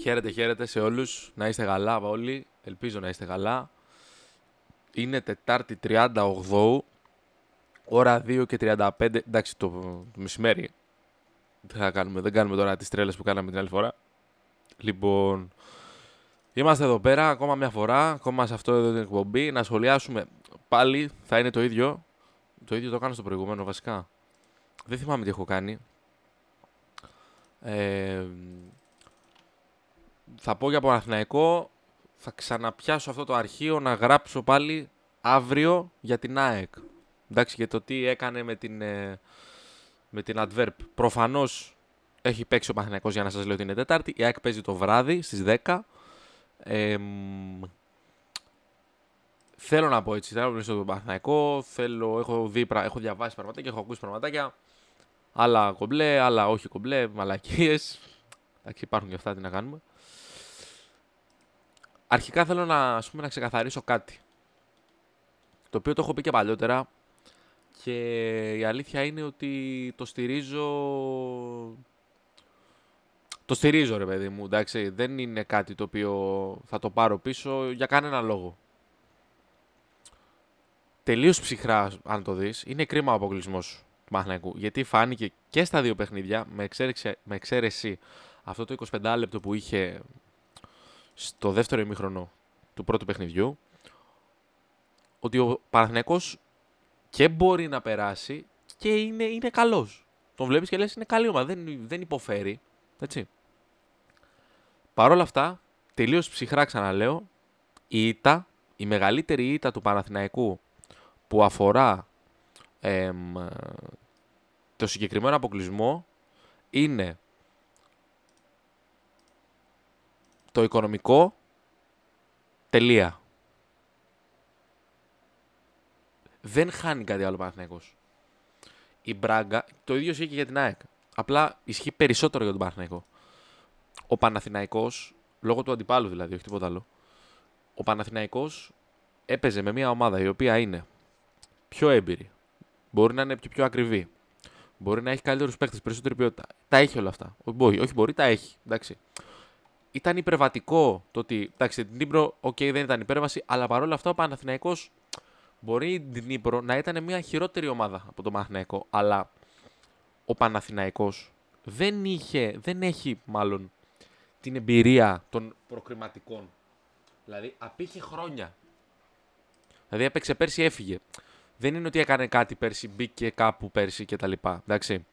Χαίρετε, χαίρετε σε όλους. Να είστε καλά όλοι. Ελπίζω να είστε καλά. Είναι Τετάρτη 38, ώρα 2 και 35. Εντάξει, το, το μεσημέρι. Δεν, θα κάνουμε, δεν κάνουμε τώρα τις τρέλες που κάναμε την άλλη φορά. Λοιπόν, είμαστε εδώ πέρα ακόμα μια φορά, ακόμα σε αυτό εδώ την εκπομπή. Να σχολιάσουμε πάλι, θα είναι το ίδιο. Το ίδιο το κάνω στο προηγούμενο βασικά. Δεν θυμάμαι τι έχω κάνει. Ε, θα πω για Παναθηναϊκό, θα ξαναπιάσω αυτό το αρχείο να γράψω πάλι αύριο για την ΑΕΚ. Εντάξει, για το τι έκανε με την, ε, με την Adverb. Προφανώς έχει παίξει ο Παναθηναϊκός για να σας λέω ότι είναι Τετάρτη. Η ΑΕΚ παίζει το βράδυ στις 10. Ε, θέλω να πω έτσι, θέλω να μιλήσω τον Παναθηναϊκό, θέλω, έχω, δει, έχω διαβάσει πραγματάκια, έχω ακούσει πραγματάκια. Άλλα κομπλέ, άλλα όχι κομπλέ, μαλακίες. Εντάξει, υπάρχουν και αυτά, τι να κάνουμε. Αρχικά θέλω να, ας πούμε, να ξεκαθαρίσω κάτι. Το οποίο το έχω πει και παλιότερα και η αλήθεια είναι ότι το στηρίζω... Το στηρίζω ρε παιδί μου, εντάξει. Δεν είναι κάτι το οποίο θα το πάρω πίσω για κανένα λόγο. Τελείως ψυχρά, αν το δεις, είναι κρίμα ο αποκλεισμός του Μαχναϊκού. Γιατί φάνηκε και στα δύο παιχνίδια, με, με εξαίρεση αυτό το 25 λεπτό που είχε στο δεύτερο ημίχρονο του πρώτου παιχνιδιού ότι ο Παναθηναϊκός και μπορεί να περάσει και είναι, είναι καλός. Τον βλέπεις και λες είναι καλή ομάδα, δεν, δεν υποφέρει. Έτσι. Παρ' όλα αυτά, τελείως ψυχρά ξαναλέω, η ήττα, η μεγαλύτερη ήττα του Παναθηναϊκού που αφορά το συγκεκριμένο αποκλεισμό είναι το οικονομικό, τελεία. Δεν χάνει κάτι άλλο Παναθηναϊκός. Η Μπράγκα, το ίδιο ισχύει και για την ΑΕΚ. Απλά ισχύει περισσότερο για τον Παναθηναϊκό. Ο Παναθηναϊκός, λόγω του αντιπάλου δηλαδή, όχι τίποτα άλλο, ο Παναθηναϊκός έπαιζε με μια ομάδα η οποία είναι πιο έμπειρη, μπορεί να είναι πιο, πιο ακριβή, μπορεί να έχει καλύτερους παίκτες, περισσότερη ποιότητα. Τα έχει όλα αυτά. Όχι μπορεί, όχι μπορεί τα έχει. Εντάξει ήταν υπερβατικό το ότι. Εντάξει, την Νύπρο, οκ, δεν ήταν υπέρβαση, αλλά παρόλα αυτά ο Παναθηναϊκός μπορεί την Ντνίπρο να ήταν μια χειρότερη ομάδα από τον Παναθηναϊκό. Αλλά ο Παναθηναϊκός δεν είχε, δεν έχει μάλλον την εμπειρία των προκριματικών. Δηλαδή, απήχε χρόνια. Δηλαδή, έπαιξε πέρσι, έφυγε. Δεν είναι ότι έκανε κάτι πέρσι, μπήκε κάπου πέρσι κτλ. Εντάξει.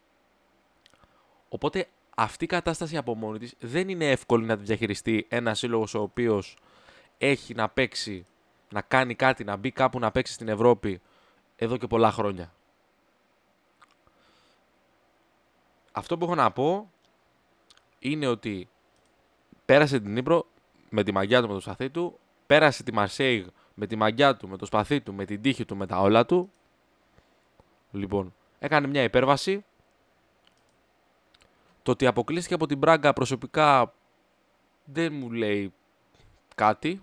Οπότε αυτή η κατάσταση από μόνη της δεν είναι εύκολη να τη διαχειριστεί ένας σύλλογος ο οποίος έχει να παίξει, να κάνει κάτι, να μπει κάπου να παίξει στην Ευρώπη εδώ και πολλά χρόνια. Αυτό που έχω να πω είναι ότι πέρασε την Ήπρο με τη μαγιά του, με το σπαθί του, πέρασε τη Μαρσέιγ με τη μαγιά του, με το σπαθί του, με την τύχη του, με τα όλα του. Λοιπόν, έκανε μια υπέρβαση το ότι αποκλείστηκε από την Μπράγκα προσωπικά δεν μου λέει κάτι.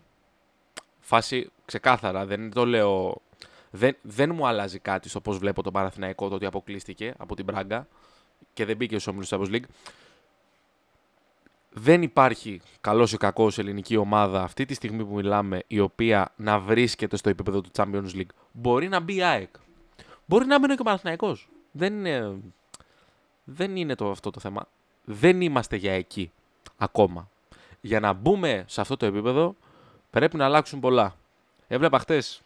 Φάση ξεκάθαρα, δεν το λέω... Δεν, δεν μου αλλάζει κάτι στο πώς βλέπω τον Παναθηναϊκό το ότι αποκλείστηκε από την Μπράγκα και δεν μπήκε στους όμιλους Champions League. Δεν υπάρχει καλός ή κακός ελληνική ομάδα αυτή τη στιγμή που μιλάμε η οποία να βρίσκεται στο επίπεδο του Champions League. Μπορεί να μπει η ΑΕΚ. Μπορεί να μπει και ο Παναθηναϊκός. Δεν είναι δεν είναι το, αυτό το θέμα. Δεν είμαστε για εκεί ακόμα. Για να μπούμε σε αυτό το επίπεδο πρέπει να αλλάξουν πολλά. Έβλεπα χτες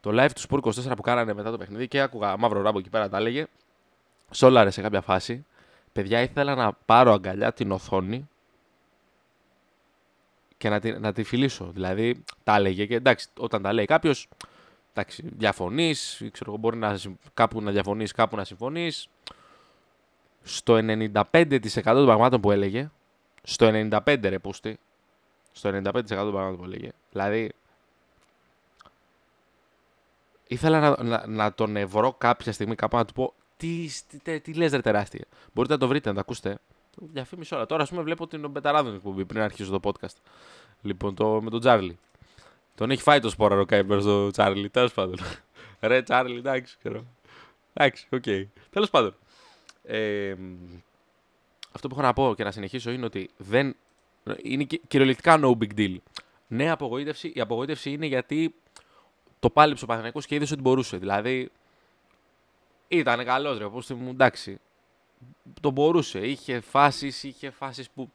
το live του Sport 24 που κάνανε μετά το παιχνίδι και άκουγα μαύρο ράμπο εκεί πέρα τα έλεγε. Σόλαρε σε κάποια φάση. Παιδιά, ήθελα να πάρω αγκαλιά την οθόνη και να τη, να τη φιλήσω. Δηλαδή, τα έλεγε και εντάξει, όταν τα λέει κάποιος, εντάξει, διαφωνείς, ξέρω μπορεί να, κάπου να διαφωνείς, κάπου να συμφωνείς στο 95% των πραγμάτων που έλεγε, στο 95% ρε πούστη, στο 95% των πραγμάτων που έλεγε, δηλαδή ήθελα να, να, να τον βρω κάποια στιγμή κάπου να του πω τι, τι, τι, λες ρε τεράστια. Μπορείτε να το βρείτε, να το ακούσετε. Διαφήμιση όλα. Τώρα, ας πούμε, βλέπω την Μπεταράδες εκπομπή πριν αρχίσω το podcast. Λοιπόν, το, με τον Τσάρλι. Τον έχει φάει το σπόρα ο Κάιμπερ στο Τσάρλι. Τέλος πάντων. Ρε Τσάρλι, εντάξει, ξέρω. Εντάξει, OK. Okay. Τέλος πάντων αυτό που έχω να πω και να συνεχίσω είναι ότι δεν Είναι κυριολεκτικά no big deal. Ναι, απογοήτευση. Η απογοήτευση είναι γιατί το πάλεψε ο Παναθηναϊκός και είδες ότι μπορούσε. Δηλαδή, ήταν καλός ρε, πώς μου, εντάξει. Το μπορούσε. Είχε φάσεις, είχε φάσεις που.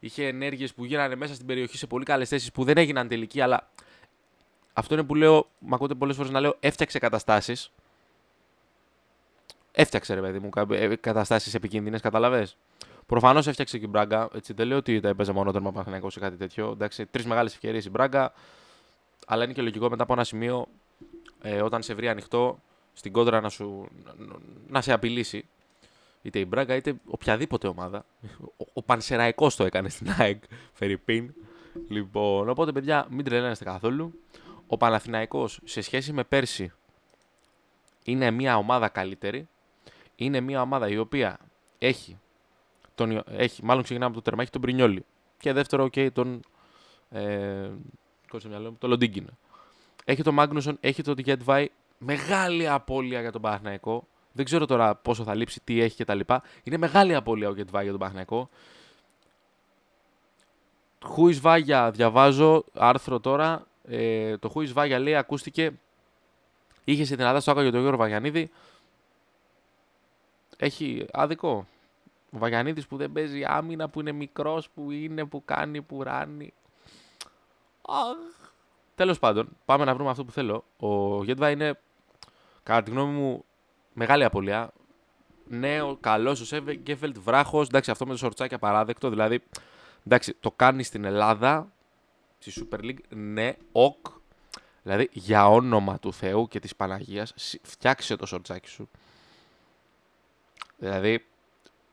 Είχε ενέργειες που γίνανε μέσα στην περιοχή σε πολύ καλές θέσεις που δεν έγιναν τελική, αλλά αυτό είναι που λέω, με ακούτε πολλές φορές να λέω, έφτιαξε καταστάσεις. Έφτιαξε ρε παιδί μου ε, καταστάσεις επικίνδυνες, καταλαβέ. Προφανώς έφτιαξε και η Μπράγκα. Έτσι, δεν λέω ότι τα έπαιζε μόνο τέρμα Παναθηναϊκός ή κάτι τέτοιο. Τρεις μεγάλες ευκαιρίες η Μπράγκα. Αλλά είναι και λογικό μετά από ένα σημείο ε, όταν σε βρει ανοιχτό στην κόντρα να, σου, να σε απειλήσει. Είτε η Μπράγκα είτε οποιαδήποτε ομάδα. Ο, ο Πανσεραϊκός το έκανε στην ΑΕΚ, Φερρυπίν. Λοιπόν, οπότε παιδιά, μην τρελαίνεστε καθόλου. Ο Παναθηναϊκός σε σχέση με πέρσι είναι μια ομάδα καλύτερη. Είναι μια ομάδα η οποία έχει, τον, έχει μάλλον ξεκινάμε από το τερμα, έχει τον Πρινιόλι. Και δεύτερο, okay, τον, ε, τον Λοντίγκιν. Έχει τον Μάγνουσον, έχει τον Γετβάη. Μεγάλη απώλεια για τον Παναθηναϊκό. Δεν ξέρω τώρα πόσο θα λείψει, τι έχει κτλ. Είναι μεγάλη απώλεια ο Γετβάη για τον Παναθηναϊκό. Χούις Βάγια, διαβάζω άρθρο τώρα. Ε, το Χούις Βάγια λέει ακούστηκε. Είχε σε δυνατά στο για τον Γιώργο Βαγιανίδη. Έχει άδικο. Ο Βαγιανίδης που δεν παίζει άμυνα, που είναι μικρός, που είναι, που κάνει, που ράνει. Τέλος πάντων, πάμε να βρούμε αυτό που θέλω. Ο Γέντβα είναι, κατά τη γνώμη μου, μεγάλη απώλεια. Νέο, καλός, ο Σένκεφελντ, βράχος. Εντάξει, αυτό με το σορτσάκι απαράδεκτο. Δηλαδή, εντάξει, το κάνει στην Ελλάδα, στη Super League, ναι, οκ. Δηλαδή, για όνομα του Θεού και της Παναγίας, φτιάξε το σορτσάκι σου. Δηλαδή,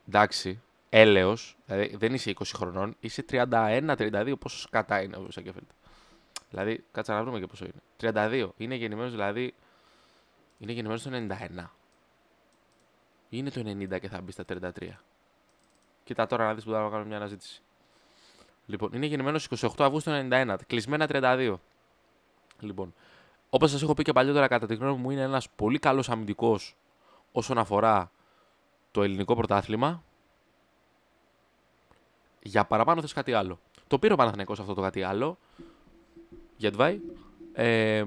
εντάξει, έλεος, δηλαδή δεν είσαι 20 χρονών, είσαι 31-32, πόσο σκατά είναι ο Σένκεφελντ. Δηλαδή, κάτσε να βρούμε και πόσο είναι. 32. Είναι γεννημένος δηλαδή. Είναι γεννημένος το 91. Είναι το 90 και θα μπει στα 33. Κοίτα τώρα να δεις που θα κάνω μια αναζήτηση. Λοιπόν, είναι γεννημένος 28 Αυγούστου 91. Κλεισμένα 32. Λοιπόν, όπως σας έχω πει και παλιότερα, κατά τη γνώμη μου είναι ένας πολύ καλός αμυντικός όσον αφορά το ελληνικό πρωτάθλημα. Για παραπάνω θες κάτι άλλο. Το πήρε ο Παναθηναϊκός αυτό το κάτι άλλο. Γετβάη. Ε,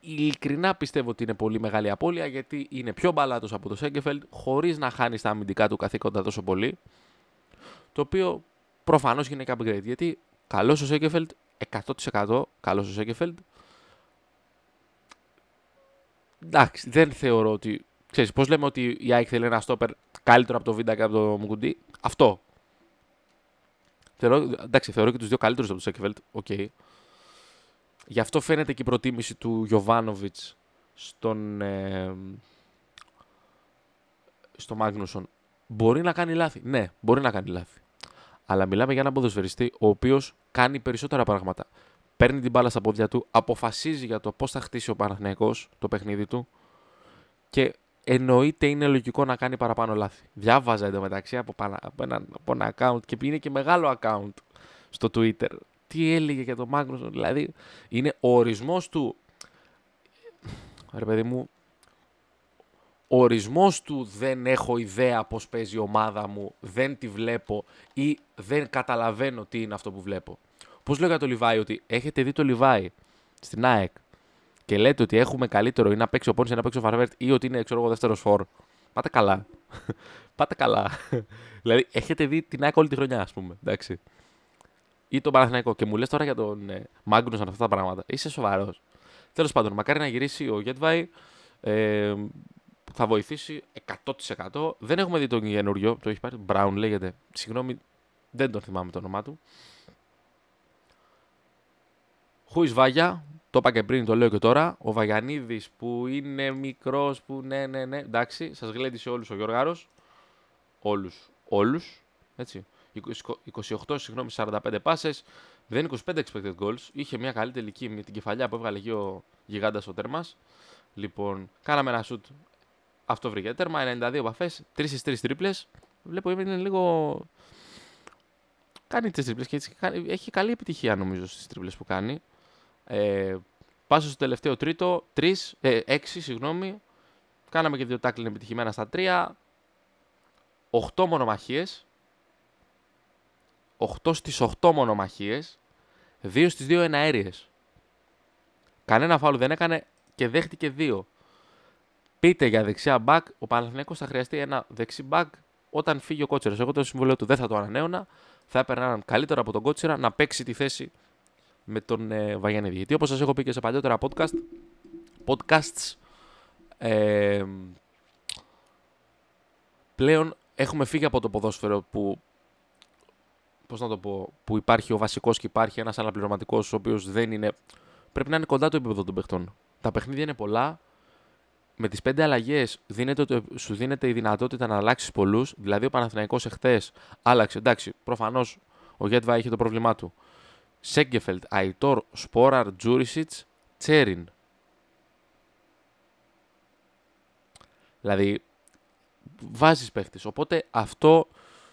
ειλικρινά πιστεύω ότι είναι πολύ μεγάλη απώλεια γιατί είναι πιο μπαλάτος από το Σέγκεφελντ χωρίς να χάνει στα αμυντικά του καθήκοντα τόσο πολύ. Το οποίο προφανώς γίνεται upgrade γιατί καλός ο Σέγκεφελντ, 100% καλός ο Σέγκεφελντ. Εντάξει, δεν θεωρώ ότι. Ξέρεις, πώς λέμε ότι η ΑΕΚ θέλει ένα στόπερ καλύτερο από το Βίντα και από το Μουκουντή; Αυτό. Θεωρώ, εντάξει, θεωρώ και τους δύο καλύτερους από το Σέκεφελτ. Okay. Γι' αυτό φαίνεται και η προτίμηση του Γιωβάνοβιτς στον, ε, στο Μάγνουσον. Μπορεί να κάνει λάθη. Ναι, μπορεί να κάνει λάθη. Αλλά μιλάμε για έναν ποδοσφαιριστή ο οποίος κάνει περισσότερα πράγματα. Παίρνει την μπάλα στα πόδια του, αποφασίζει για το πώς θα χτίσει ο Παναθηναϊκός το παιχνίδι του και εννοείται είναι λογικό να κάνει παραπάνω λάθη. Διάβαζα εντωμεταξύ από, από, ένα, από ένα account και είναι και μεγάλο account στο Twitter τι έλεγε για τον Μάγνουσον. Δηλαδή, είναι ο ορισμός του. Ρε παιδί μου, ο ορισμός του δεν έχω ιδέα πώς παίζει η ομάδα μου, δεν τη βλέπω ή δεν καταλαβαίνω τι είναι αυτό που βλέπω. Πώς λέω για το Λιβάη ότι έχετε δει το Λιβάη στην ΑΕΚ; Και λέτε ότι έχουμε καλύτερο ή να παίξει ο Πόνης ή να παίξει ο Φαρβέρτ ή ότι είναι ξέρω εγώ δεύτερος φόρ. Πάτε καλά. Πάτε καλά. δηλαδή έχετε δει την ΑΕΚ όλη τη χρονιά ας πούμε. Εντάξει ή τον Παναθηναϊκό και μου λες τώρα για τον ε, Μάγκνουσον αυτά τα πράγματα. Είσαι σοβαρός. Τέλος πάντων, μακάρι να γυρίσει ο Γετβάη. Ε, θα βοηθήσει 100%. Δεν έχουμε δει τον καινούριο. Το έχει πάρει. Μπράουν λέγεται. Συγγνώμη, δεν τον θυμάμαι το όνομά του. Χουι Βάγια, το είπα και πριν, το λέω και τώρα. Ο Βαγιανίδης που είναι μικρός, που ναι, ναι, ναι. Εντάξει, σας γλέντισε όλους ο Γιώργαρος. Όλους. Όλους. Έτσι. 28, συγγνώμη, 45 πάσες, δεν 25 expected goals. Είχε μια καλή τελική με την κεφαλιά που έβγαλε εκεί ο γιγάντας ο τέρμας. Λοιπόν, κάναμε ένα shoot. Αυτό βρήκε τέρμα. 92 επαφές, 3 στις 3 τρίπλες. Βλέπω είναι λίγο. Κάνει τις τρίπλες και έχει καλή επιτυχία νομίζω στις τρίπλες που κάνει. Ε, Πάσω στο τελευταίο τρίτο, 3, ε, 6, συγγνώμη. Κάναμε και δύο τάκλιν επιτυχημένα στα 3. 8 μονομαχίες 8 στις 8 μονομαχίες, 2 στις 2 εναέριες. Κανένα φάουλ δεν έκανε και δέχτηκε 2. Πείτε για δεξιά back, ο Παναθηναίκος θα χρειαστεί ένα δεξί back όταν φύγει ο Κότσερα. Εγώ το συμβολέο του δεν θα το ανανέωνα. Θα έπαιρνα έναν καλύτερο από τον Κότσερα να παίξει τη θέση με τον ε, Βαγιανίδη. Γιατί όπως σας έχω πει και σε παλιότερα podcast, podcasts, ε, πλέον έχουμε φύγει από το ποδόσφαιρο που πώς να το πω, που υπάρχει ο βασικός και υπάρχει ένας αναπληρωματικός ο οποίος δεν είναι. Πρέπει να είναι κοντά το επίπεδο των παιχτών. Τα παιχνίδια είναι πολλά. Με τις πέντε αλλαγές σου δίνεται η δυνατότητα να αλλάξεις πολλούς. Δηλαδή, ο Παναθηναϊκός εχθές άλλαξε. Εντάξει, προφανώς ο Γέτβα είχε το πρόβλημά του. Σέγκεφελτ, Αϊτόρ, Σπόραρ, Τζούρισιτς, Τσέριν. Δηλαδή, βάζεις παίχτες. Οπότε αυτό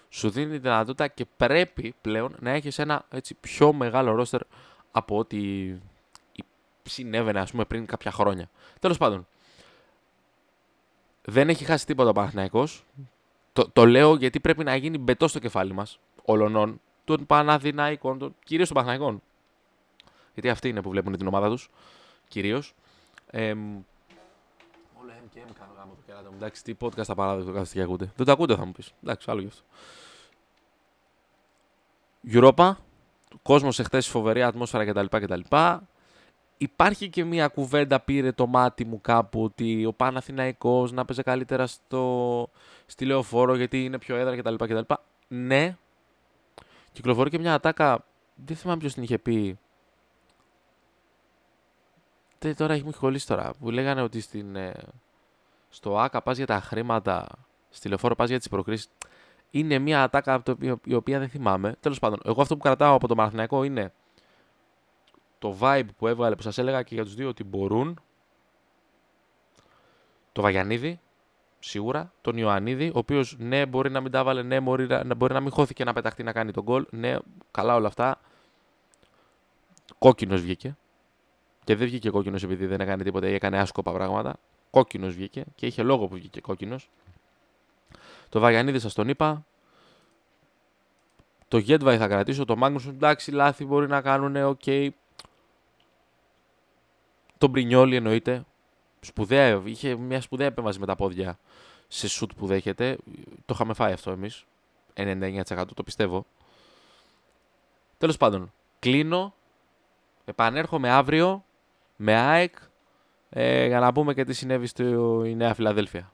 σου δίνει τη δυνατότητα και πρέπει πλέον να έχεις ένα έτσι, πιο μεγάλο ρόστερ από ό,τι συνέβαινε ας πούμε πριν κάποια χρόνια. Τέλος πάντων, δεν έχει χάσει τίποτα ο Παναθηναϊκός. Το, το λέω γιατί πρέπει να γίνει μπετός στο κεφάλι μας, ολονών, των Παναθηναϊκών, κυρίως των Παναθηναϊκών. Γιατί αυτοί είναι που βλέπουν την ομάδα τους, κυρίως. Ε, Όλο M και M κάνω γάμο το κεράτο μου. Εντάξει, τι podcast θα παράδειγμα το κάθεστε και ακούτε. Δεν το ακούτε θα μου πεις. Εντάξει, άλλο γι' αυτό. Europa, κόσμος εχθές, φοβερή ατμόσφαιρα κτλ. κτλ. Υπάρχει και μια κουβέντα πήρε το μάτι μου κάπου ότι ο Παναθηναϊκός να παίζει καλύτερα στο, στη λεωφόρο γιατί είναι πιο έδρα κτλ. κτλ. Ναι, κυκλοφορεί και μια ατάκα, δεν θυμάμαι ποιος την είχε πει. Τε, τώρα έχει μου κολλήσει τώρα. Που λέγανε ότι στην, ε, στο ΆΚΑ πας για τα χρήματα, στη λεωφόρο πας για τις προκρίσεις είναι μια ατάκα η οποία δεν θυμάμαι. Τέλος πάντων, εγώ αυτό που κρατάω από το Παναθηναϊκό είναι το vibe που έβγαλε που σας έλεγα και για τους δύο ότι μπορούν. Το Βαγιανίδη, σίγουρα. Τον Ιωαννίδη, ο οποίος ναι, μπορεί να μην τα βάλε, ναι, μπορεί να, μπορεί να μην χώθηκε να πεταχτεί να κάνει τον γκολ. Ναι, καλά όλα αυτά. Κόκκινος βγήκε. Και δεν βγήκε κόκκινος επειδή δεν έκανε τίποτα ή έκανε άσκοπα πράγματα. Κόκκινος βγήκε και είχε λόγο που βγήκε κόκκινος. Το Βαγιανίδη σας τον είπα. Το Γέντβαϊ θα κρατήσω. Το Μάγνουσον εντάξει, λάθη μπορεί να κάνουν. OK. Okay. Το Μπρινιόλι εννοείται. Σπουδαία, είχε μια σπουδαία επέμβαση με τα πόδια σε σουτ που δέχεται. Το είχαμε φάει αυτό εμείς. 99% το πιστεύω. Τέλος πάντων, κλείνω. Επανέρχομαι αύριο με ΑΕΚ ε, για να πούμε και τι συνέβη στη Νέα Φιλαδέλφια.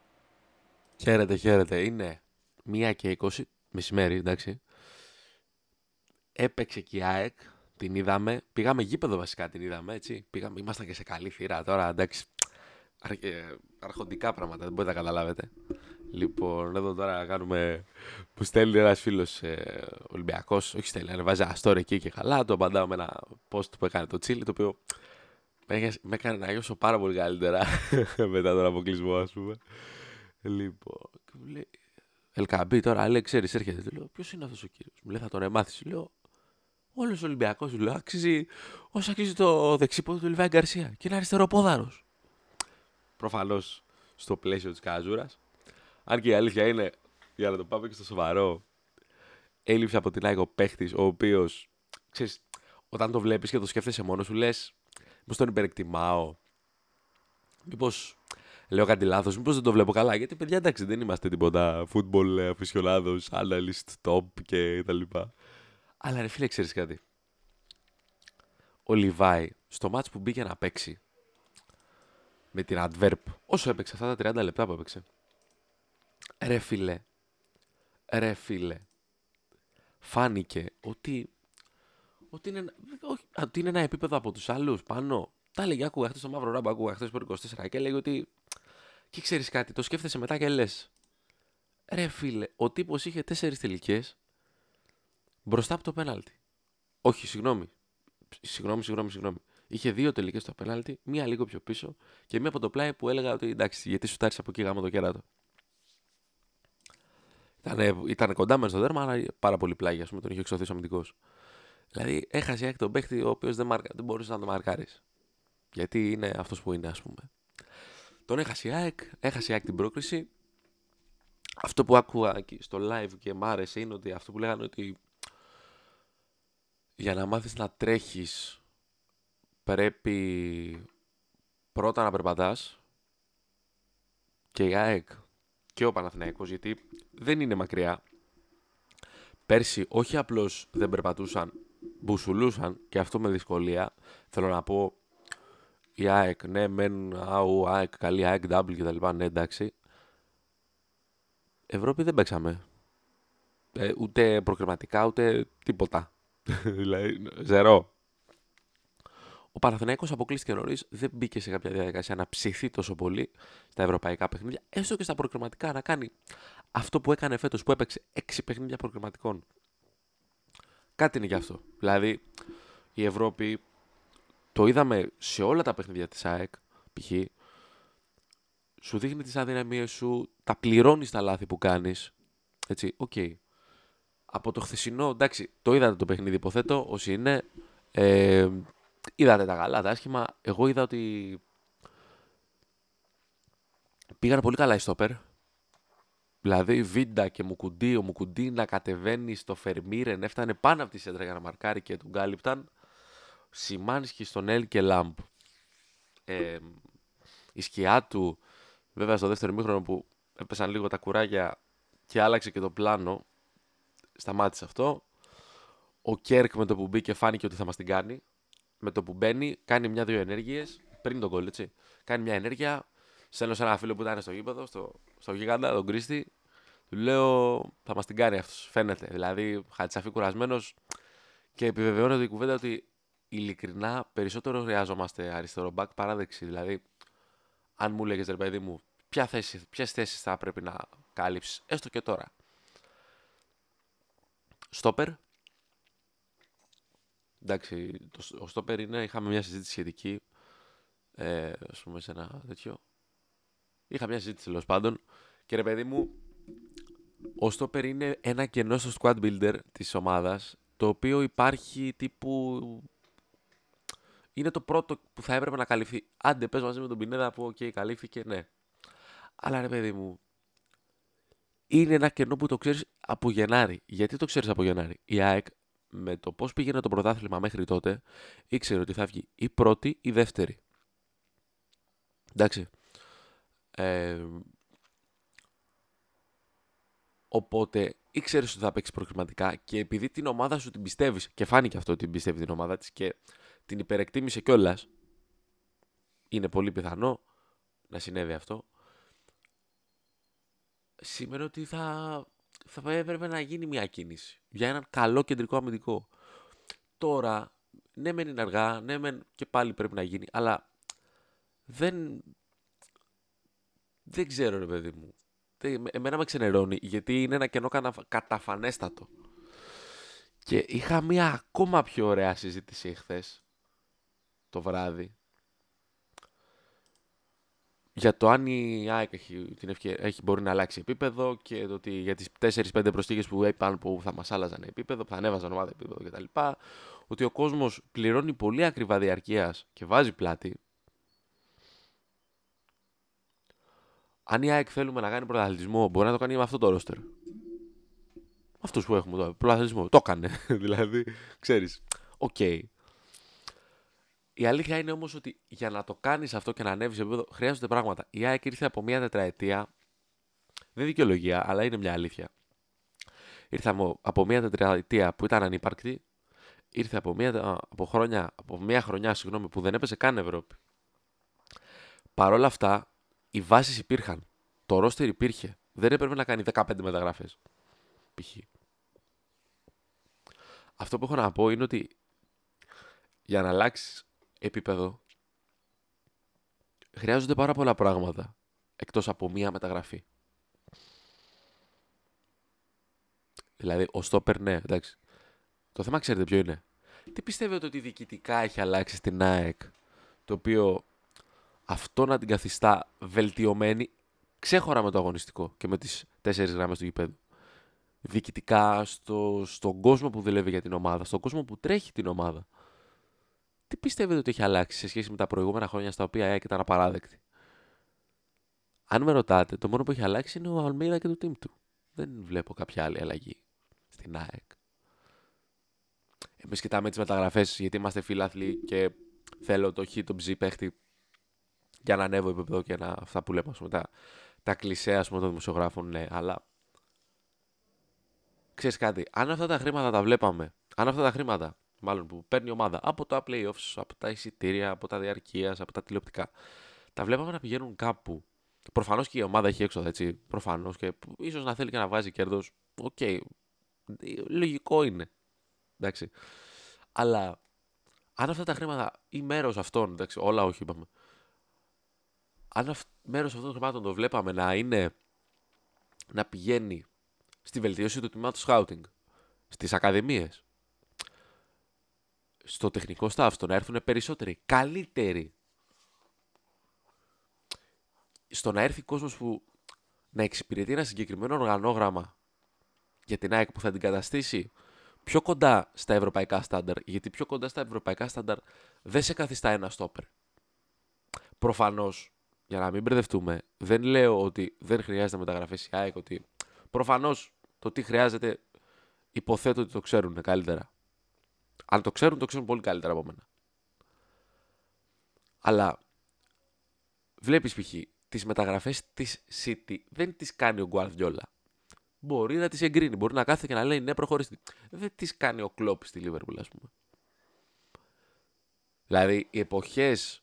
Χαίρετε, χαίρετε. Είναι 1 και 20 μεσημέρι, εντάξει. Έπαιξε και η ΑΕΚ. Την είδαμε. Πήγαμε γήπεδο βασικά, την είδαμε έτσι. Πήγαμε, ήμασταν και σε καλή θύρα τώρα, εντάξει. Ε, αρχοντικά πράγματα, δεν μπορείτε να καταλάβετε. Λοιπόν, εδώ τώρα κάνουμε. που στέλνει ένας φίλος ε, Ολυμπιακός. Όχι στέλνει, ανεβάζει ένα story εκεί και καλά. Το απαντάω με ένα post που έκανε το Τσίλι, το οποίο με έκανε να νιώσω πάρα πολύ καλύτερα μετά τον αποκλεισμό, ας πούμε. Λοιπόν, και μου λέει, Ελκαμπή τώρα, λέει, ξέρεις, έρχεται. Του λέω, Ποιος είναι αυτός ο κύριος. Μου λέει, Θα τον εμάθει. Λέω, Όλος ο Ολυμπιακός, του λέω, αξίζει όσο αξίζει το δεξίποδο του Λιβάη Γκαρσία. Και είναι αριστεροπόδαρο. Προφανώς στο πλαίσιο της καζούρας. Αν και η αλήθεια είναι, για να το πάμε και στο σοβαρό, έλειψε από την Άικο παίχτης, ο οποίος, ξέρεις, όταν το βλέπεις και το σκέφτεσαι μόνος σου, λες, Μήπως τον υπερεκτιμάω. Μήπως λέω κάτι λάθος, μήπως δεν το βλέπω καλά. Γιατί παιδιά εντάξει δεν είμαστε τίποτα football αφισιολάδος, analyst, top και τα λοιπά. Αλλά ρε φίλε, ξέρεις κάτι. Ο Λιβάη στο μάτς που μπήκε να παίξει με την Adverb, όσο έπαιξε αυτά τα 30 λεπτά που έπαιξε. Ρε φίλε, ρε φίλε, φάνηκε ότι, ότι, είναι, όχι, ότι είναι ένα επίπεδο από τους άλλους πάνω. Τα έλεγε, άκουγα χθες στο μαύρο ράμπο, άκουγα χθες 24 και έλεγε ότι και ξέρεις κάτι, το σκέφτεσαι μετά και λες. Ρε φίλε, ο τύπος είχε τέσσερις τελικές μπροστά από το πέναλτι. Όχι, συγγνώμη. Συγγνώμη, συγγνώμη, συγγνώμη. Είχε δύο τελικές στο πέναλτι, μία λίγο πιο πίσω και μία από το πλάι που έλεγα ότι εντάξει, γιατί σου τάρισε από εκεί γάμο το κεράτο. Ήταν, ήταν κοντά μες στο δέρμα, αλλά πάρα πολύ πλάγια, ας πούμε, τον είχε εξωθεί ο αμυντικός. Δηλαδή, έχασε έκ τον παίχτη ο οποίος δεν, δεν μπορούσες να το μαρκάρεις. Γιατί είναι αυτός που είναι, ας πούμε. Τον έχασε η ΑΕΚ, έχασε η ΑΕΚ την πρόκριση. Αυτό που άκουγα στο live και μ' άρεσε είναι ότι αυτό που λέγανε ότι για να μάθεις να τρέχεις πρέπει πρώτα να περπατάς και η ΑΕΚ και ο Παναθηναϊκός γιατί δεν είναι μακριά. Πέρσι όχι απλώς δεν περπατούσαν, μπουσουλούσαν και αυτό με δυσκολία. Θέλω να πω η ΑΕΚ, ναι, μεν, αου, ΑΕΚ, καλή ΑΕΚ, W και τα λοιπά, ναι, εντάξει. Ευρώπη δεν παίξαμε. Ε, ούτε προκριματικά, ούτε τίποτα. δηλαδή, ζερό. Ο Παναθηναϊκός αποκλείστηκε νωρίς, δεν μπήκε σε κάποια διαδικασία να ψηθεί τόσο πολύ στα ευρωπαϊκά παιχνίδια, έστω και στα προκριματικά να κάνει αυτό που έκανε φέτος που έπαιξε 6 παιχνίδια προκριματικών. Κάτι είναι γι' αυτό. Δηλαδή, η Ευρώπη το είδαμε σε όλα τα παιχνίδια της ΑΕΚ, π.χ. Σου δείχνει τις αδυναμίες σου, τα πληρώνεις τα λάθη που κάνεις. Έτσι, OK. Okay. Από το χθεσινό, εντάξει, το είδατε το παιχνίδι, υποθέτω, όσοι είναι. Ε, είδατε τα καλά, τα άσχημα. Εγώ είδα ότι πήγαν πολύ καλά οι στόπερ. Δηλαδή, Βίντα και Μουκουντή, ο Μουκουντή να κατεβαίνει στο Φερμίρεν, έφτανε πάνω από τη σέντρα για να μαρκάρει και τον κάλυπταν. Σιμάνσκι στον Έκελενκαμπ. Ε, η σκιά του, βέβαια στο δεύτερο μήχρονο που έπεσαν λίγο τα κουράγια και άλλαξε και το πλάνο, σταμάτησε αυτό. Ο Κέρκ με το που μπήκε φάνηκε ότι θα μας την κάνει. Με το που μπαίνει, κάνει μια-δύο ενέργειες, πριν τον κόλλ, έτσι. Κάνει μια ενέργεια, στέλνω σε ένα φίλο που ήταν στο γήπεδο, στο, στο γίγαντα, τον Κρίστη. Του λέω, θα μας την κάνει αυτός. Φαίνεται. Δηλαδή, χατσαφή κουρασμένος και επιβεβαιώνεται η κουβέντα ότι ειλικρινά περισσότερο χρειάζομαστε αριστερό μπακ παρά δεξί. Δηλαδή, αν μου λέγε ρε παιδί μου, ποιες θέσεις θα πρέπει να κάλυψεις, έστω και τώρα. Στόπερ. Εντάξει, το, ο στόπερ είναι, είχαμε μια συζήτηση σχετική, ε, ας πούμε σε ένα τέτοιο. Είχα μια συζήτηση τέλος πάντων και ρε παιδί μου, ο στόπερ είναι ένα κενό στο squad builder της ομάδας το οποίο υπάρχει τύπου είναι το πρώτο που θα έπρεπε να καλυφθεί. Άντε, πες μαζί με τον Πινέδα που, OK, okay, καλύφθηκε, ναι. Αλλά ρε παιδί μου, είναι ένα κενό που το ξέρεις από Γενάρη. Γιατί το ξέρεις από Γενάρη; Η ΑΕΚ με το πώς πήγαινε το πρωτάθλημα μέχρι τότε, ήξερε ότι θα βγει η πρώτη ή η δεύτερη. Εντάξει. Ε, οπότε ήξερες ότι θα παίξεις προκριματικά και επειδή την ομάδα σου την πιστεύεις, και φάνηκε αυτό ότι την πιστεύει την ομάδα της και την υπερεκτίμησε κιόλας. Είναι πολύ πιθανό να συνέβη αυτό. Σημαίνει ότι θα, θα έπρεπε να γίνει μια κίνηση για έναν καλό κεντρικό αμυντικό. Τώρα, ναι μεν είναι αργά, ναι μεν και πάλι πρέπει να γίνει, αλλά δεν, δεν ξέρω ρε παιδί μου. Εμένα με ξενερώνει γιατί είναι ένα κενό καταφανέστατο. Και είχα μια ακόμα πιο ωραία συζήτηση εχθές το βράδυ για το αν η ΑΕΚ έχει, την έχει, μπορεί να αλλάξει επίπεδο και το ότι για τις 4-5 προσθήκες που είπαν που θα μας άλλαζαν επίπεδο, που θα ανέβαζαν ομάδα επίπεδο κτλ. Ότι ο κόσμος πληρώνει πολύ ακριβά διαρκείας και βάζει πλάτη. Αν η ΑΕΚ θέλουμε να κάνει πρωταθλητισμό, μπορεί να το κάνει με αυτό το ρόστερ. Αυτούς που έχουμε τώρα. Πρωταθλητισμό. Το έκανε. δηλαδή, ξέρεις. OK. Okay. Η αλήθεια είναι όμως ότι για να το κάνεις αυτό και να ανέβεις σε επίπεδο χρειάζονται πράγματα. Η ΑΕΚ ήρθε από μια τετραετία. Δεν δικαιολογία, αλλά είναι μια αλήθεια. Ήρθε από μια τετραετία που ήταν ανύπαρκτη. Ήρθε από μια, από χρόνια, από μια χρονιά συγγνώμη, που δεν έπαιξε καν Ευρώπη. Παρ' όλα αυτά, οι βάσεις υπήρχαν. Το ρόστερ υπήρχε. Δεν έπρεπε να κάνει 15 μεταγραφές. Π.χ. Αυτό που έχω να πω είναι ότι για να αλλάξεις επίπεδο χρειάζονται πάρα πολλά πράγματα εκτός από μία μεταγραφή. Δηλαδή, ο Στόπερ, ναι, εντάξει. Το θέμα ξέρετε ποιο είναι. Τι πιστεύετε ότι διοικητικά έχει αλλάξει στην ΑΕΚ, το οποίο αυτό να την καθιστά βελτιωμένη, ξέχωρα με το αγωνιστικό και με τις τέσσερις γράμμες του γηπέδου. Διοικητικά, στο, στον κόσμο που δουλεύει για την ομάδα, στον κόσμο που τρέχει την ομάδα τι πιστεύετε ότι έχει αλλάξει σε σχέση με τα προηγούμενα χρόνια στα οποία η ΑΕΚ ήταν απαράδεκτη; Αν με ρωτάτε, το μόνο που έχει αλλάξει είναι ο Αλμίδα και το team του. Δεν βλέπω κάποια άλλη αλλαγή στην ΑΕΚ. Εμείς κοιτάμε τις μεταγραφές γιατί είμαστε φίλαθλοι και θέλω το χ, το ψ παίχτη για να ανέβω επίπεδο και να, αυτά που λέμε, τα, τα κλισέ ας πούμε, των δημοσιογράφων, ναι, αλλά ξέρεις κάτι, αν αυτά τα χρήματα τα βλέπαμε, αν αυτά τα χρήματα, μάλλον που παίρνει η ομάδα από τα playoffs, από τα εισιτήρια, από τα διαρκείας, από τα τηλεοπτικά, τα βλέπαμε να πηγαίνουν κάπου. Προφανώς και η ομάδα έχει έξοδα, έτσι. Προφανώς και ίσως να θέλει και να βγάζει κέρδος. OK. Okay. Λογικό είναι. Εντάξει. Αλλά αν αυτά τα χρήματα ή μέρος αυτών, εντάξει, όλα όχι είπαμε, αν μέρος αυτών των χρημάτων το βλέπαμε να είναι να πηγαίνει στη βελτίωση του τμήματος scouting, στις ακαδημίες, στο τεχνικό staff, στο να έρθουν περισσότεροι, καλύτεροι. Στο να έρθει κόσμος που να εξυπηρετεί ένα συγκεκριμένο οργανόγραμμα για την ΑΕΚ που θα την καταστήσει πιο κοντά στα ευρωπαϊκά στάνταρ, γιατί πιο κοντά στα ευρωπαϊκά στάνταρ δεν σε καθιστά ένα στόπερ. Προφανώς, για να μην μπερδευτούμε, δεν λέω ότι δεν χρειάζεται μεταγραφές η ΑΕΚ, ότι προφανώς το τι χρειάζεται υποθέτω ότι το ξέρουν καλύτερα. Αν το ξέρουν, το ξέρουν πολύ καλύτερα από μένα. Αλλά βλέπεις π.χ. τις μεταγραφές της City δεν τις κάνει ο Guardiola μπορεί να τις εγκρίνει. Μπορεί να κάθεται και να λέει ναι, προχωρήστε. Δεν τις κάνει ο Κλόπ στη Λίβερπουλ, ας πούμε. Δηλαδή, οι εποχές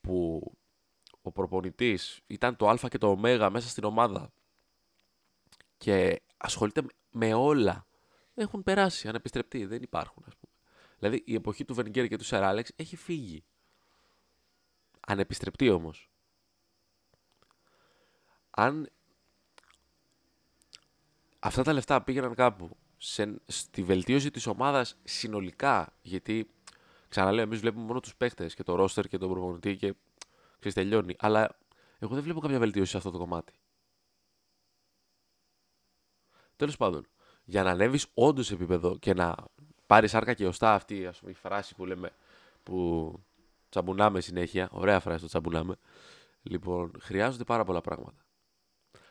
που ο προπονητής ήταν το Α και το Ω μέσα στην ομάδα και ασχολείται με όλα, έχουν περάσει ανεπιστρεπτοί. Δεν υπάρχουν, ας πούμε. Δηλαδή, η εποχή του Βενγκέρ και του Σεράλεξ έχει φύγει. Ανεπιστρεπτή όμως. Αν αυτά τα λεφτά πήγαιναν κάπου σε, στη βελτίωση της ομάδας συνολικά, γιατί ξαναλέω, εμείς βλέπουμε μόνο τους παίχτες και το ρόστερ και τον προπονητή και ξέρεις, τελειώνει, αλλά εγώ δεν βλέπω κάποια βελτίωση σε αυτό το κομμάτι. Τέλος πάντων, για να ανέβεις όντως επίπεδο και να πάρεις άρκα και οστά αυτή ας πούμε, η φράση που λέμε που τσαμπουνάμε συνέχεια. Ωραία φράση το τσαμπουνάμε. Λοιπόν, χρειάζονται πάρα πολλά πράγματα.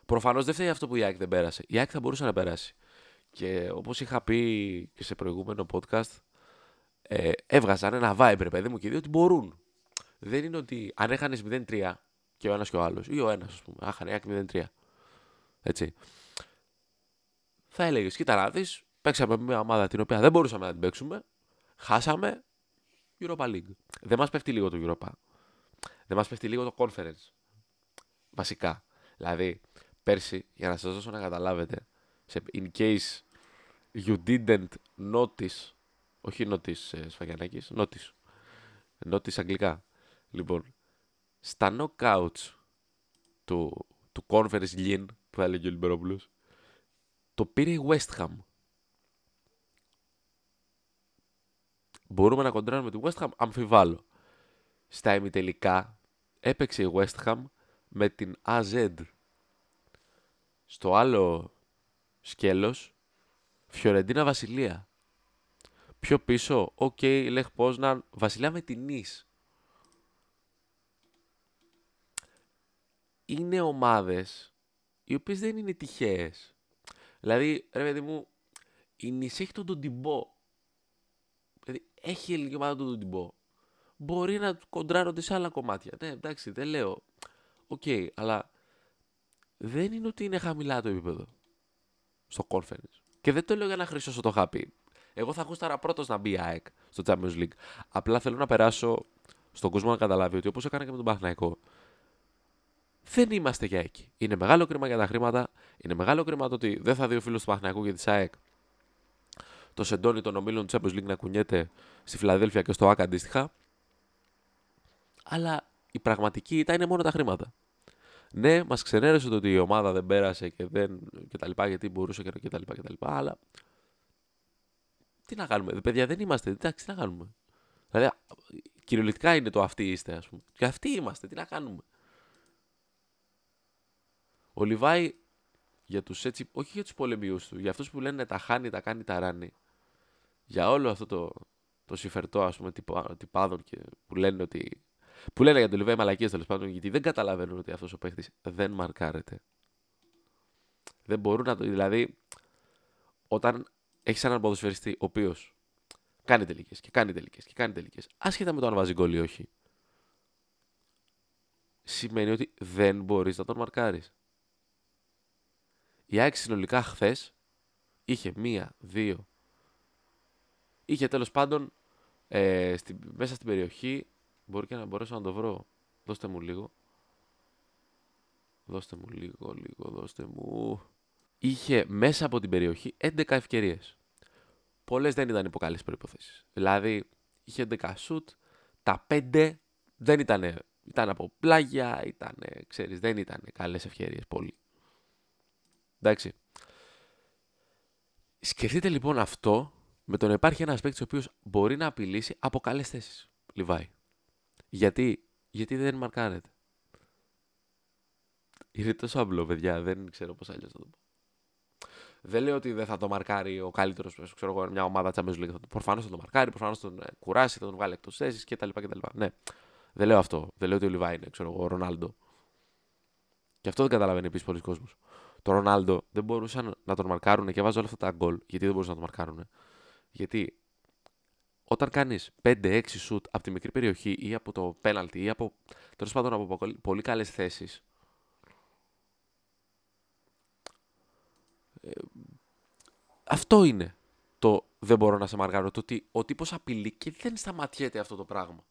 Προφανώς δεν φταίει αυτό που η ΑΕΚ δεν πέρασε. Η ΑΕΚ θα μπορούσε να περάσει. Και όπως είχα πει και σε προηγούμενο podcast, ε, έβγαζαν ένα vibe, παιδί μου, και δύο ότι μπορούν. Δεν είναι ότι αν έχανες 0-3 και ο ένας και ο άλλος, ή ο ένας, ας πούμε, άχανε ΑΕΚ 0-3. Έτσι. Θα έλεγες, κοίτα να δεις, παίξαμε μια ομάδα την οποία δεν μπορούσαμε να την παίξουμε, χάσαμε Europa League. Δεν μας πέφτει λίγο το Europa. Δεν μας πέφτει λίγο το Conference. Βασικά. Δηλαδή, πέρσι, για να σας δώσω να καταλάβετε, σε, in case you didn't notice, όχι notice ε, Σφαγιανάκης, notice, notice αγγλικά. Λοιπόν, στα knockouts του, του Conference League, που θα έλεγε ο Λιμπερόπουλος, το πήρε η West Ham. Μπορούμε να κοντράρουμε τη West Ham, αμφιβάλλω. Στα ημιτελικά έπαιξε η West Ham με την AZ στο άλλο σκέλος, Φιωρεντίνα Βασιλεία. Πιο πίσω, OK, okay, Λεχ Πόζναν, Βασιλεία με την Νις. Είναι ομάδες οι οποίες δεν είναι τυχαίες. Δηλαδή, ρε παιδί μου, η Νις έχει Τοντιμπό. Δηλαδή, έχει η ελληνική ομάδα Τοντιμπό. Μπορεί να κοντράρονται σε άλλα κομμάτια. Ναι, εντάξει, δεν λέω. OK, okay, αλλά δεν είναι ότι είναι χαμηλά το επίπεδο στο conference. Και δεν το λέω για να χρυσώσω το χάπι. Εγώ θα γούσταρα πρώτος να μπει η ΑΕΚ στο Champions League. Απλά θέλω να περάσω στον κόσμο να καταλάβει ότι όπως έκανα και με τον Παχναϊκό, δεν είμαστε για εκεί. Είναι μεγάλο κρίμα για τα χρήματα. Είναι μεγάλο κρίμα το ότι δεν θα δει ο φίλος του Παχναϊκού και της ΑΕΚ το σεντόνι των ομίλων του Champions League να κουνιέται στη Φιλαδέλφια και στο ΑΚ αντίστοιχα. Αλλά η πραγματική ήταν είναι μόνο τα χρήματα. Ναι, μας ξενέρεσε το ότι η ομάδα δεν πέρασε και, δεν, και τα λοιπά, γιατί μπορούσε και, και τα λοιπά και τα λοιπά, αλλά τι να κάνουμε, παιδιά δεν είμαστε, εντάξει τι να κάνουμε. Δηλαδή, κυριολεκτικά είναι το αυτοί είστε, ας πούμε. Και αυτοί είμαστε, τι να κάνουμε. Ο Λιβάη, για τους έτσι, όχι για τους πολεμιούς του, για αυτούς που λένε τα χάνει, τα κάνει, τα ράνει. Για όλο αυτό το, το συμφερτό, ας πούμε, τυπάδων και που λένε ότι που λένε για τον Λιβάη μαλακίες τέλος πάντων, γιατί δεν καταλαβαίνουν ότι αυτός ο παίχτης δεν μαρκάρεται. Δεν μπορούν να το. Δηλαδή, όταν έχεις έναν ποδοσφαιριστή ο οποίος κάνει τελικές και κάνει τελικές και κάνει τελικές. Άσχετα με το αν βάζει γκολ ή όχι. Σημαίνει ότι δεν μπορείς να τον μαρκάρεις. Η ΑΕΚ συνολικά χθες είχε μία, δύο. Είχε τέλος πάντων ε, στη, μέσα στην περιοχή. Μπορεί και να μπορέσω να το βρω. Δώστε μου λίγο. Δώστε μου λίγο, λίγο, δώστε μου. Είχε μέσα από την περιοχή 11 ευκαιρίες. Πολλές δεν ήταν υπό καλέ προποθέσει. Δηλαδή, είχε 11 σουτ, τα 5 δεν ήταν. Ήταν από πλάγια, ήταν, ξέρεις, δεν ήταν καλές ευκαιρίες πολύ. Εντάξει. Σκεφτείτε λοιπόν αυτό με το να υπάρχει ένας παίκτης ο οποίος μπορεί να απειλήσει από καλές θέσεις. Λιβάη. Γιατί, γιατί δεν μαρκάρεται. Είναι τόσο απλό, παιδιά. Δεν ξέρω πώς αλλιώς θα το πω. Δεν λέω ότι δεν θα το μαρκάρει ο καλύτερος, ξέρω εγώ, μια ομάδα Champions League. Προφανώς θα το μαρκάρει, προφανώς θα τον ε, κουράσει, θα τον βγάλει εκτός θέσης κτλ, κτλ. Ναι. Δεν λέω αυτό. Δεν λέω ότι ο Λιβάη είναι, ξέρω εγώ, ο Ρονάλντο. Και αυτό δεν καταλαβαίνει επίσης πολλοί κόσμος. Το Ρονάλντο δεν μπορούσαν να τον μαρκάρουν και βάζω όλα αυτά τα γκολ. Γιατί δεν μπορούσαν να τον μαρκάρουν. Γιατί όταν κάνεις 5-6 σουτ από τη μικρή περιοχή ή από το πέναλτι ή από τέλος πάντων από πολύ καλές θέσεις. Ε, αυτό είναι το δεν μπορώ να σε μαργάρω. Το ότι ο τύπος απειλεί και δεν σταματιέται αυτό το πράγμα.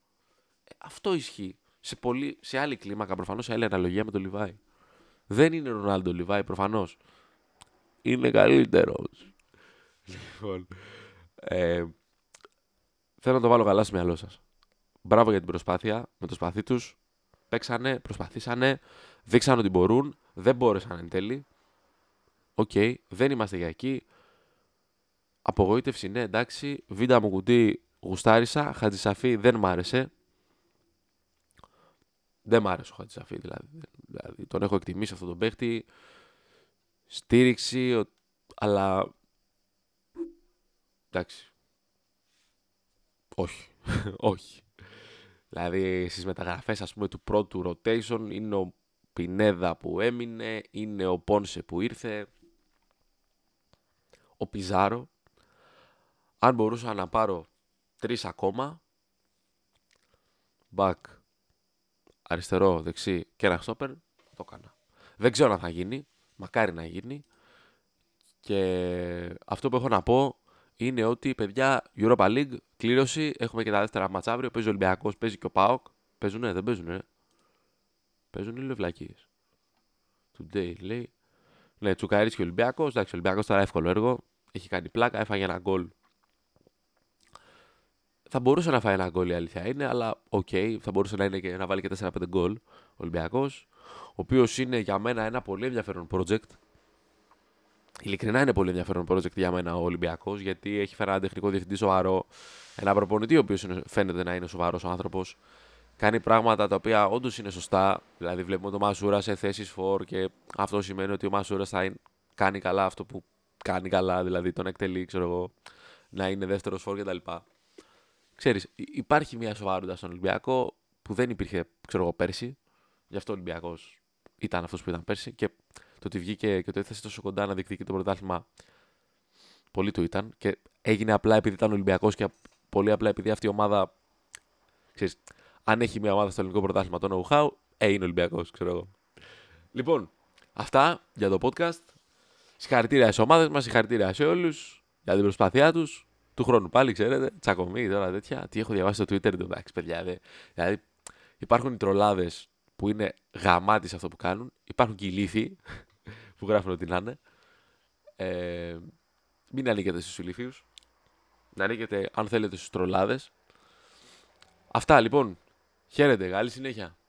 Ε, αυτό ισχύει. Σε, πολύ, σε άλλη κλίμακα, προφανώς σε άλλη αναλογία με τον Λιβάη. Δεν είναι Ρονάλντο Λιβάη, προφανώς. Είναι καλύτερος. Λοιπόν. Ε, θέλω να το βάλω καλά στο μυαλό σας. Μπράβο για την προσπάθεια. Με το σπαθί τους παίξανε, προσπαθήσανε, δείξαν ότι μπορούν, δεν μπόρεσαν εν τέλει. Okay, δεν είμαστε για εκεί. Απογοήτευση, ναι, εντάξει. Βίντα, Μουκουντί γουστάρισα. Χατζησαφή δεν μ' άρεσε. Δεν μ' άρεσε ο Χατζησαφή, δηλαδή. δηλαδή. Τον έχω εκτιμήσει αυτόν τον παίχτη. Στήριξη, αλλά. Εντάξει. Όχι. Όχι. Δηλαδή στις μεταγραφές ας πούμε του πρώτου rotation είναι ο Πινέδα που έμεινε, είναι ο Πόνσε που ήρθε, ο Πιζάρο. Αν μπορούσα να πάρω τρεις ακόμα, back, αριστερό, δεξί και ένα στόπερ, το έκανα. Δεν ξέρω αν θα γίνει, μακάρι να γίνει. Και αυτό που έχω να πω είναι ότι παιδιά Europa League κλήρωση. Έχουμε και τα δεύτερα μάτσα αύριο. Παίζει ο Ολυμπιακός, παίζει και ο Πάοκ. Παίζουνε, δεν παίζουνε. Παίζουν οι λευλακίε. Today λέει. Ναι, Τσουκαρί και ο Ολυμπιακός. Εντάξει, ο Ολυμπιακός τώρα εύκολο έργο. Έχει κάνει πλάκα, έφαγε ένα γκολ. Θα μπορούσε να φάει ένα γκολ η αλήθεια είναι, αλλά okay, θα μπορούσε να, είναι και, να βάλει και 4-5 γκολ ο Ολυμπιακός. Ο οποίος είναι για μένα ένα πολύ ενδιαφέρον project. Ειλικρινά είναι πολύ ενδιαφέρον project για μένα ο Ολυμπιακός, γιατί έχει φέρει ένα τεχνικό διευθυντή σοβαρό, ένα προπονητή ο οποίος φαίνεται να είναι σοβαρός άνθρωπος. Κάνει πράγματα τα οποία όντως είναι σωστά. Δηλαδή, βλέπουμε τον Μασούρα σε θέσεις φορ και αυτό σημαίνει ότι ο Μασούρα θα κάνει καλά αυτό που κάνει καλά, δηλαδή τον εκτελεί, ξέρω εγώ, να είναι δεύτερος for κτλ. Ξέρεις, υπάρχει μια σοβαρότητα στον Ολυμπιακό που δεν υπήρχε, ξέρω εγώ, πέρσι. Γι' αυτό ο Ολυμπιακός ήταν αυτός που ήταν πέρσι. Και το ότι βγήκε και το έφτασε τόσο κοντά να διεκδικεί το πρωτάθλημα. Πολύ του ήταν. Και έγινε απλά επειδή ήταν Ολυμπιακός και πολύ απλά επειδή αυτή η ομάδα. Ξέρεις, αν έχει μια ομάδα στο ελληνικό πρωτάθλημα το know-how, ε, είναι Ολυμπιακός, ξέρω εγώ. Λοιπόν, αυτά για το podcast. Συγχαρητήρια στι ομάδες μας, συγχαρητήρια σε όλους για την προσπάθειά τους. Του χρόνου πάλι, ξέρετε, τσακωμή τώρα τέτοια. Τι έχω διαβάσει στο Twitter, εντάξει, παιδιά. Δε. Δηλαδή, υπάρχουν οι τρολάδες που είναι γαμάτι σε αυτό που κάνουν. Υπάρχουν και οι λύθοι που γράφουν ότι να είναι. Ε, μην ανήκετε στους ηλίθιους. Να ανήκετε, αν θέλετε, στους τρολάδες. Αυτά λοιπόν. Χαίρετε. Καλή συνέχεια.